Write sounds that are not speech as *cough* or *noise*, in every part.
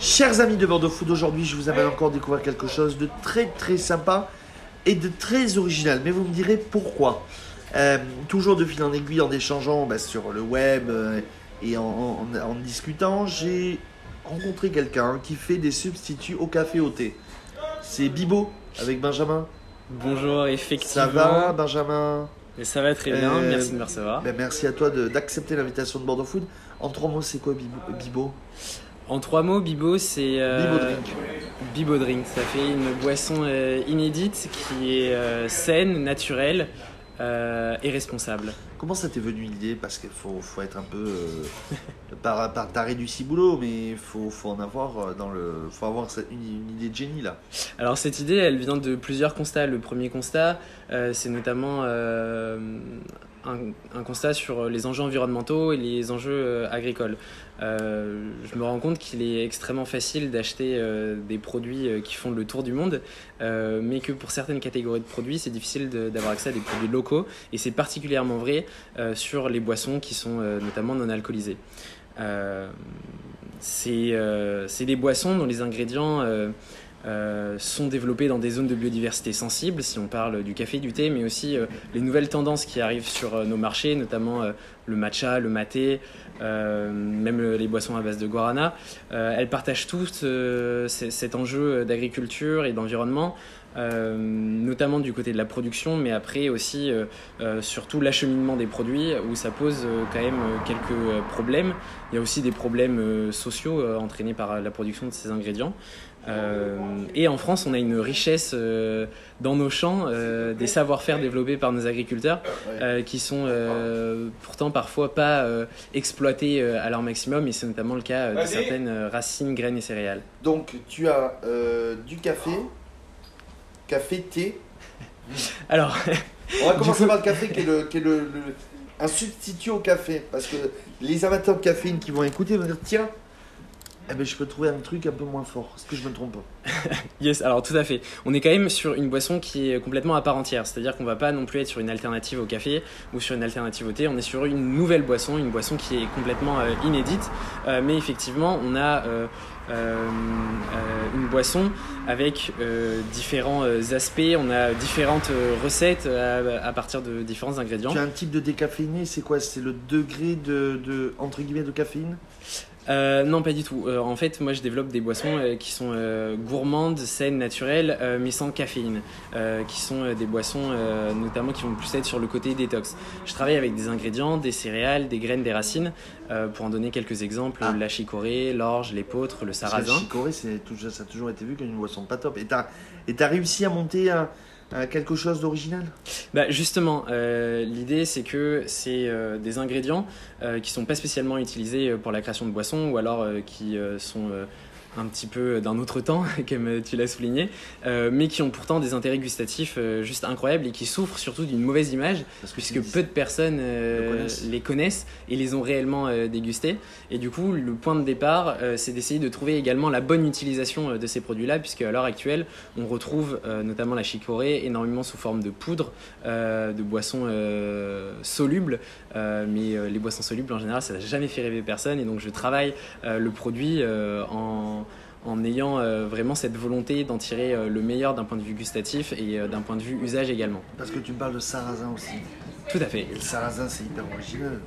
Chers amis de Bordeaux Food, aujourd'hui je vous amène encore découvrir quelque chose de très très sympa et de très original. Mais vous me direz pourquoi Euh, Toujours de fil en aiguille en échangeant bah, sur le web euh, et en, en- en discutant, j'ai rencontré quelqu'un qui fait des substituts au café au thé. C'est Bibo avec Benjamin. Bonjour, effectivement. Ça va Benjamin? Mais ça va très bien, Euh, merci de me recevoir. Ben, Merci à toi d'accepter l'invitation de Bordeaux Food. En trois mots, c'est quoi Bibo? En trois mots, Bibo, c'est. euh, Bibo Drink. Bibo Drink, ça fait une boisson euh, inédite qui est euh, saine, naturelle euh, et responsable. Comment ça t'est venu l'idée? Parce qu'il faut, faut être un peu euh, *laughs* par, par taré du ciboulot, mais il faut, faut en avoir dans le, faut avoir une, une idée de génie là. Alors cette idée, elle vient de plusieurs constats. Le premier constat, euh, c'est notamment un, constat sur les enjeux environnementaux et les enjeux euh, agricoles. Euh, je me rends compte qu'il est extrêmement facile d'acheter euh, des produits qui font le tour du monde, mais que pour certaines catégories de produits, c'est difficile d'avoir accès à des produits locaux, et c'est particulièrement vrai sur les boissons qui sont notamment non alcoolisées. C'est des boissons dont les ingrédients euh, sont développés dans des zones de biodiversité sensibles, si on parle du café, du thé, mais aussi euh, les nouvelles tendances qui arrivent sur euh, nos marchés, notamment le matcha, le maté, euh, même le- les boissons à base de guarana. Euh, elles partagent tous euh, cet enjeu d'agriculture et d'environnement. notamment du côté de la production, mais après aussi surtout l'acheminement des produits, où ça pose quand même quelques problèmes. Il y a aussi des problèmes sociaux entraînés par la production de ces ingrédients. Et en France, on a une richesse dans nos champs, des savoir-faire développés par nos agriculteurs, qui sont pourtant parfois pas euh, exploités euh, à leur maximum, et c'est notamment le cas euh, de certaines racines, graines et céréales. Donc tu as du café, café, thé. *laughs* Alors, On va *laughs* commencer coup- par le café qui est, le, qui est le, le- un substitut au café, parce que les amateurs de caféine qui vont écouter vont dire tiens, eh ben, je peux trouver un truc un peu moins fort. Est-ce que je me trompe *laughs* Yes, alors tout à fait. On est quand même sur une boisson qui est complètement à part entière. C'est-à-dire qu'on va pas non plus être sur une alternative au café ou sur une alternative au thé. On est sur une nouvelle boisson, une boisson qui est complètement euh, inédite. Euh, mais effectivement, on a euh, une boisson avec différents aspects. On a différentes recettes à, à partir de différents ingrédients. Tu as un type de décaféiné, c'est quoi? C'est le degré de, de entre guillemets de caféine? Euh, non, pas du tout. Euh, en fait, moi, je développe des boissons euh, qui sont euh, gourmandes, saines, naturelles, euh, mais sans caféine, euh, qui sont euh, des boissons euh, notamment qui vont plus être sur le côté détox. Je travaille avec des ingrédients, des céréales, des graines, des racines. Euh, pour en donner quelques exemples, Ah. la chicorée, l'orge, l'épeautre, le sarrasin. Le chicorée, ça a toujours été vu comme une boisson pas top. Et t'as et t'as réussi à monter un, un quelque chose d'original? Bah justement, euh, l'idée c'est que c'est euh, des ingrédients euh, qui sont pas spécialement utilisés euh, pour la création de boissons ou alors euh, qui euh, sont euh, un petit peu d'un autre temps, *laughs* comme tu l'as souligné, euh, mais qui ont pourtant des intérêts gustatifs euh, juste incroyables et qui souffrent surtout d'une mauvaise image Parce que puisque peu de personnes euh, Le connaissent. les connaissent et les ont réellement dégustés. Et du coup, le point de départ, c'est d'essayer de trouver également la bonne utilisation de ces produits-là, puisque à l'heure actuelle, on retrouve notamment la chicorée énormément sous forme de poudre, de boissons solubles. Mais les boissons solubles, en général, ça n'a jamais fait rêver personne. Et donc, je travaille le produit en en ayant euh, vraiment cette volonté d'en tirer euh, le meilleur d'un point de vue gustatif et euh, d'un point de vue usage également. Parce que tu me parles de sarrasin aussi. Tout à fait. Et le sarrasin, c'est hyper original.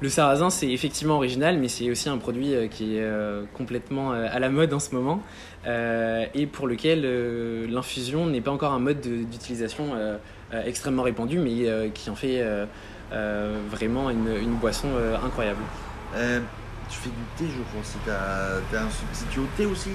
Le sarrasin, c'est effectivement original, mais c'est aussi un produit qui est complètement à la mode en ce moment et pour lequel l'infusion n'est pas encore un mode de- d'utilisation extrêmement répandu, mais qui en fait vraiment une, une boisson incroyable. Tu fais du thé, je t'as t'as un substitut au thé aussi.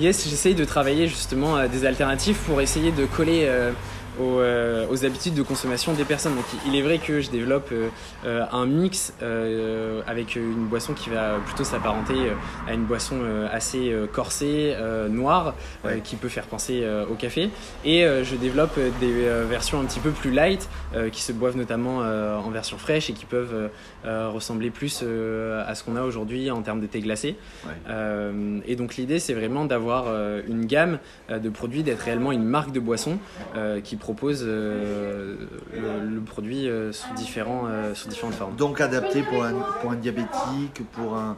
Yes, j'essaye de travailler justement euh, des alternatives pour essayer de coller euh, aux, euh, aux habitudes de consommation des personnes. Donc il est vrai que je développe euh, euh, un mix euh, avec une boisson qui va plutôt s'apparenter euh, à une boisson euh, assez corsée, euh, noire, euh, Ouais. qui peut faire penser euh, au café. Et euh, je développe des euh, versions un petit peu plus light, euh, qui se boivent notamment euh, en version fraîche et qui peuvent ressembler plus euh, à ce qu'on a aujourd'hui en termes de thé glacé. Ouais. Euh, et donc l'idée c'est vraiment d'avoir euh, une gamme euh, de produits, d'être réellement une marque de boisson euh, qui propose euh, le, produit euh, sous, différents, euh, sous différentes formes. Donc adapté pour un, pour un diabétique, pour un,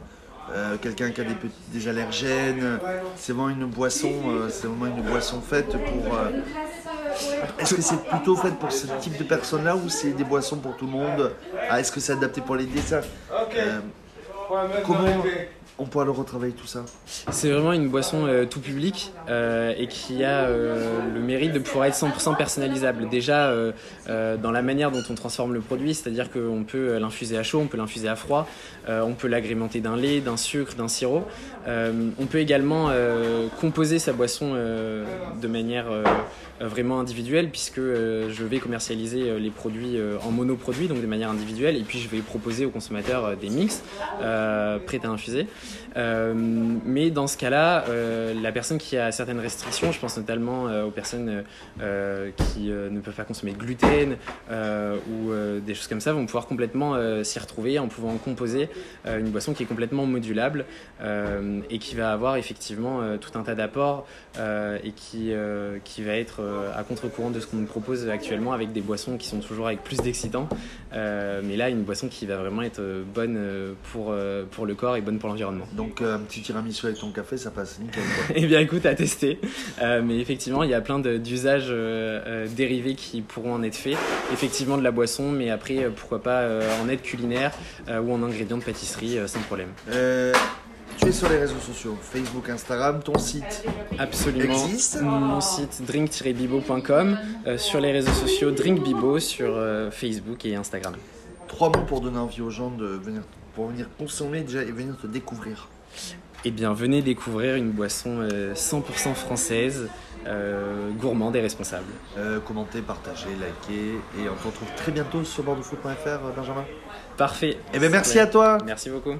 quelqu'un qui a des, des allergènes. C'est vraiment une boisson, c'est vraiment une boisson faite pour. Est-ce que c'est plutôt fait pour ce type de personnes-là ou c'est des boissons pour tout le monde? Ah, Est-ce que c'est adapté pour les desserts? On pourra le retravailler tout ça C'est vraiment une boisson euh, tout public euh, et qui a euh, le mérite de pouvoir être 100% personnalisable. Déjà dans la manière dont on transforme le produit, c'est-à-dire qu'on peut l'infuser à chaud, on peut l'infuser à froid, on peut l'agrémenter d'un lait, d'un sucre, d'un sirop. On peut également composer sa boisson de manière vraiment individuelle puisque je vais commercialiser les produits en monoproduits, donc de manière individuelle, et puis je vais proposer aux consommateurs des mix prêts à infuser. Euh, mais dans ce cas-là, euh, la personne qui a certaines restrictions, je pense notamment euh, aux personnes qui ne peuvent pas consommer de gluten ou des choses comme ça, vont pouvoir complètement s'y retrouver en pouvant composer une boisson qui est complètement modulable et qui va avoir effectivement tout un tas d'apports et qui, qui va être à contre-courant de ce qu'on nous propose actuellement avec des boissons qui sont toujours avec plus d'excitants. Mais là, une boisson qui va vraiment être bonne pour, pour le corps et bonne pour l'environnement. Donc euh, un petit tiramisu avec ton café, ça passe nickel. quoi. *laughs* Eh bien, écoute, à tester. Euh, mais effectivement, il y a plein d'usages euh, dérivés qui pourront en être faits. Effectivement, de la boisson, mais après, pourquoi pas en aide culinaire ou en ingrédients de pâtisserie, sans problème. Tu es sur les réseaux sociaux, Facebook, Instagram, ton site. Absolument. Existe Mon site drink-bibo.com, euh, sur les réseaux sociaux drinkbibo, sur euh, Facebook et Instagram. Trois mots pour donner envie aux gens de venir, pour venir consommer déjà et venir te découvrir. Eh bien, venez découvrir une boisson euh, 100% française, euh, gourmande et responsable. Euh, commentez, partagez, likez et on se retrouve très bientôt sur bordeauxfoot.fr, Benjamin. Parfait. Eh bien merci à toi Merci beaucoup.